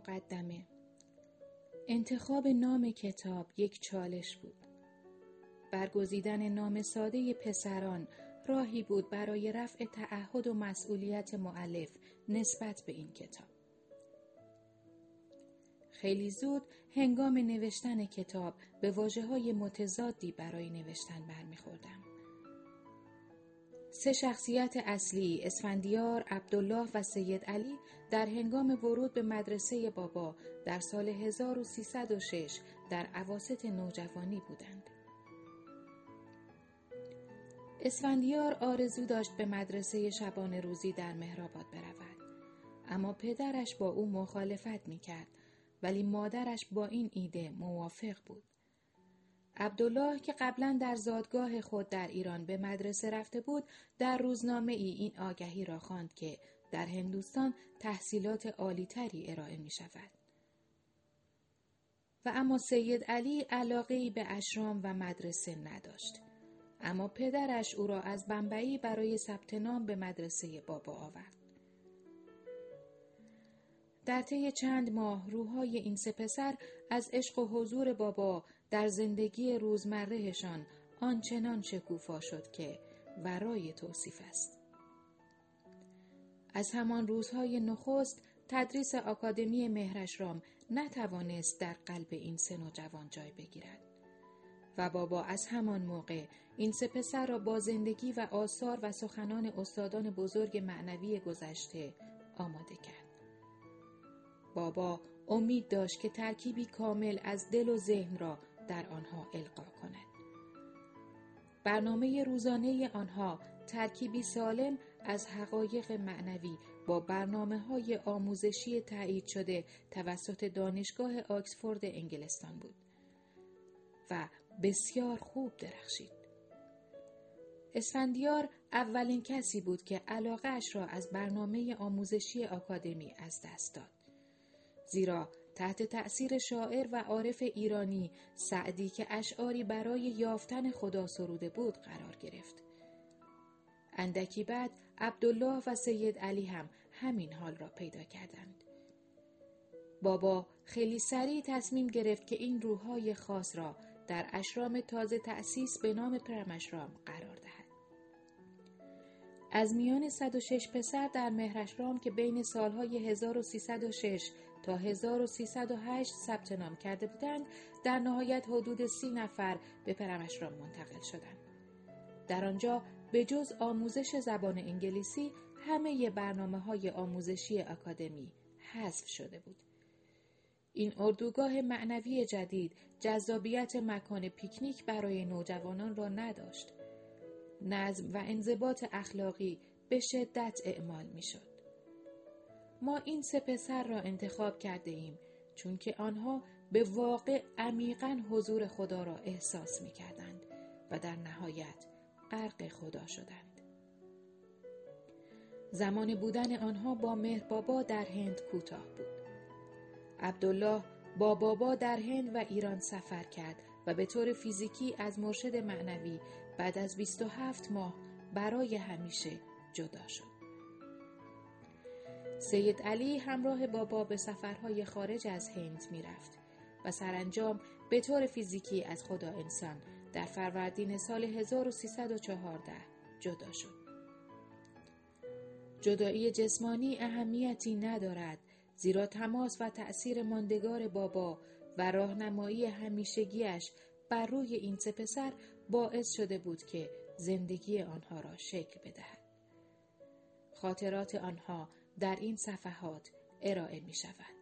مقدمه انتخاب نام کتاب یک چالش بود. برگزیدن نام ساده پسران راهی بود برای رفع تعهد و مسئولیت معلف نسبت به این کتاب. خیلی زود هنگام نوشتن کتاب به واجه های متضادی برای نوشتن برمیخوردم. سه شخصیت اصلی اسفندیار، عبدالله و سید علی در هنگام ورود به مدرسه بابا در سال 1306 در عواست نوجوانی بودند. اسفندیار آرزو داشت به مدرسه شبانه روزی در مهرآباد برود. اما پدرش با او مخالفت می کرد ولی مادرش با این ایده موافق بود. عبدالله که قبلا در زادگاه خود در ایران به مدرسه رفته بود در روزنامه ای این آگهی را خواند که در هندوستان تحصیلات عالیتری ارائه می شود. و اما سید علی علاقه ای به اشرام و مدرسه نداشت. اما پدرش او را از بمبئی برای ثبت نام به مدرسه بابا آورد. در طی چند ماه روحهای این سه پسر از عشق و حضور بابا در زندگی روزمرهشان آنچنان شکوفا شد که ورای توصیف است. از همان روزهای نخست تدریس آکادمی مهرشرام نتوانست در قلب این سه نوجوان جای بگیرد. و بابا از همان موقع این سه پسر را با زندگی و آثار و سخنان استادان بزرگ معنوی گذشته آماده کرد. بابا امید داشت که ترکیبی کامل از دل و ذهن را در آنها القا کند. برنامه روزانه آنها ترکیبی سالم از حقایق معنوی با برنامه های آموزشی تایید شده توسط دانشگاه آکسفورد انگلستان بود و بسیار خوب درخشید. اسفندیار اولین کسی بود که علاقهش را از برنامه آموزشی آکادمی از دست داد. زیرا تحت تأثیر شاعر و عارف ایرانی سعدی که اشعاری برای یافتن خدا سروده بود قرار گرفت. اندکی بعد عبدالله و سید علی هم همین حال را پیدا کردند. بابا خیلی سریع تصمیم گرفت که این روحهای خاص را در اشرام تازه تأسیس به نام پرمشرام قرار دهد. از میان 106 پسر در مهرشرام که بین سالهای 1306 تا 1308 ثبت نام کرده بودند در نهایت حدود سی نفر به پرمشرام منتقل شدند. در آنجا به جز آموزش زبان انگلیسی همه برنامه های آموزشی اکادمی حذف شده بود. این اردوگاه معنوی جدید جذابیت مکان پیکنیک برای نوجوانان را نداشت. نظم و انضباط اخلاقی به شدت اعمال می شد. ما این سه پسر را انتخاب کرده ایم چون که آنها به واقع عمیقا حضور خدا را احساس می کردند و در نهایت غرق خدا شدند. زمان بودن آنها با مهر بابا در هند کوتاه بود. عبدالله با بابا در هند و ایران سفر کرد و به طور فیزیکی از مرشد معنوی بعد از 27 ماه برای همیشه جدا شد. سید علی همراه بابا به سفرهای خارج از هند می رفت و سرانجام به طور فیزیکی از خدا انسان در فروردین سال 1314 جدا شد. جدایی جسمانی اهمیتی ندارد زیرا تماس و تأثیر ماندگار بابا و راهنمایی همیشگیش بر روی این سه پسر باعث شده بود که زندگی آنها را شکل بدهد. خاطرات آنها در این صفحات ارائه می شود.